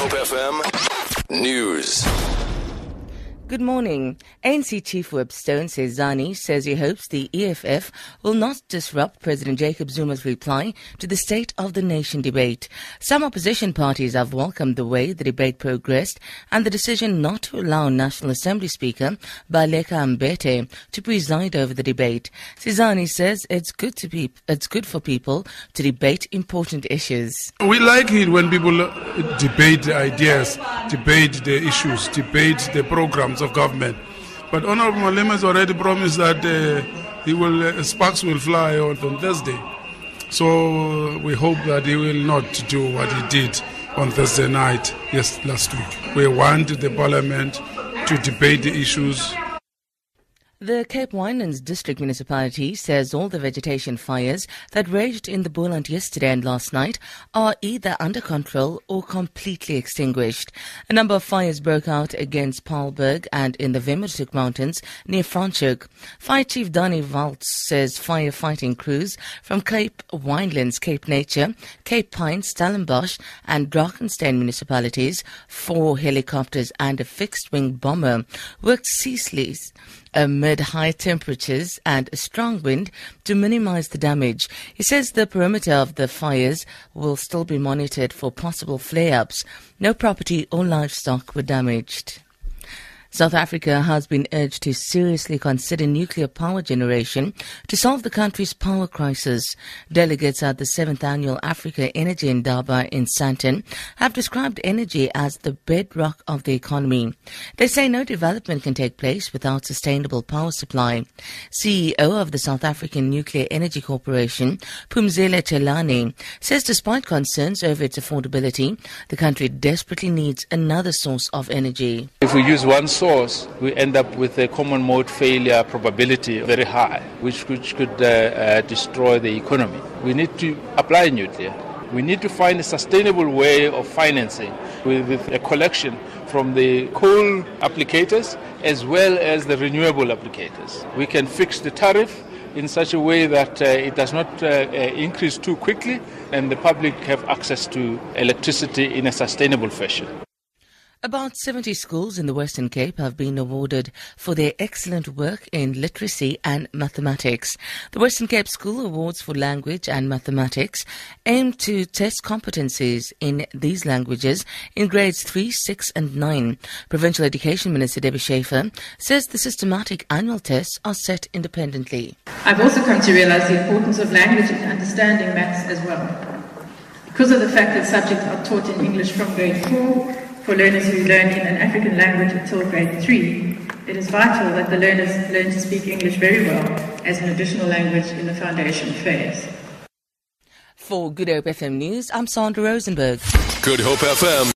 Hope FM News. Good morning. ANC Chief Whip Stone says he hopes the EFF will not disrupt President Jacob Zuma's reply to the State of the Nation debate. Some opposition parties have welcomed the way the debate progressed and the decision not to allow National Assembly Speaker Baleka Mbete to preside over the debate. Sizani says it's good to be, it's good for people to debate important issues. We like it when people debate the ideas, debate the issues, debate the programs of government. But Honorable Malema has already promised that uh, he will uh, sparks will fly on, on Thursday. So we hope that he will not do what he did on Thursday night, yes, last week. We want the Parliament to debate the issues the Cape Winelands District Municipality says all the vegetation fires that raged in the Boland yesterday and last night are either under control or completely extinguished. A number of fires broke out against Paarlberg and in the Wemmershoek Mountains near Franschhoek. Fire Chief Danny Waltz says firefighting crews from Cape Winelands, Cape Nature, Cape Pine, Stellenbosch and Drakenstein municipalities, four helicopters and a fixed-wing bomber worked ceaselessly amid high temperatures and a strong wind to minimize the damage. He says the perimeter of the fires will still be monitored for possible flare ups. No property or livestock were damaged. South Africa has been urged to seriously consider nuclear power generation to solve the country's power crisis. Delegates at the 7th Annual Africa Energy Indaba in Sandton have described energy as the bedrock of the economy. They say no development can take place without sustainable power supply. CEO of the South African Nuclear Energy Corporation, Phumzile Tshelane, says despite concerns over its affordability, the country desperately needs another source of energy. If we use one source, we end up with a common mode failure probability very high, which, which could uh, uh, destroy the economy. We need to apply nuclear. We need to find a sustainable way of financing with, with a collection from the coal applicators as well as the renewable applicators. We can fix the tariff in such a way that uh, it does not uh, uh, increase too quickly and the public have access to electricity in a sustainable fashion. About 70 schools in the Western Cape have been awarded for their excellent work in literacy and mathematics. The Western Cape School Awards for Language and Mathematics aim to test competencies in these languages in grades 3, 6 and 9. Provincial Education Minister Debbie Schäfer says the systematic annual tests are set independently. I've also come to realize the importance of language and understanding maths as well. Because of the fact that subjects are taught in English from grade 4, for learners who learn in an African language until grade 3, it is vital that the learners learn to speak English very well as an additional language in the foundation phase. For Good Hope FM News, I'm Sandra Rosenberg. Good Hope FM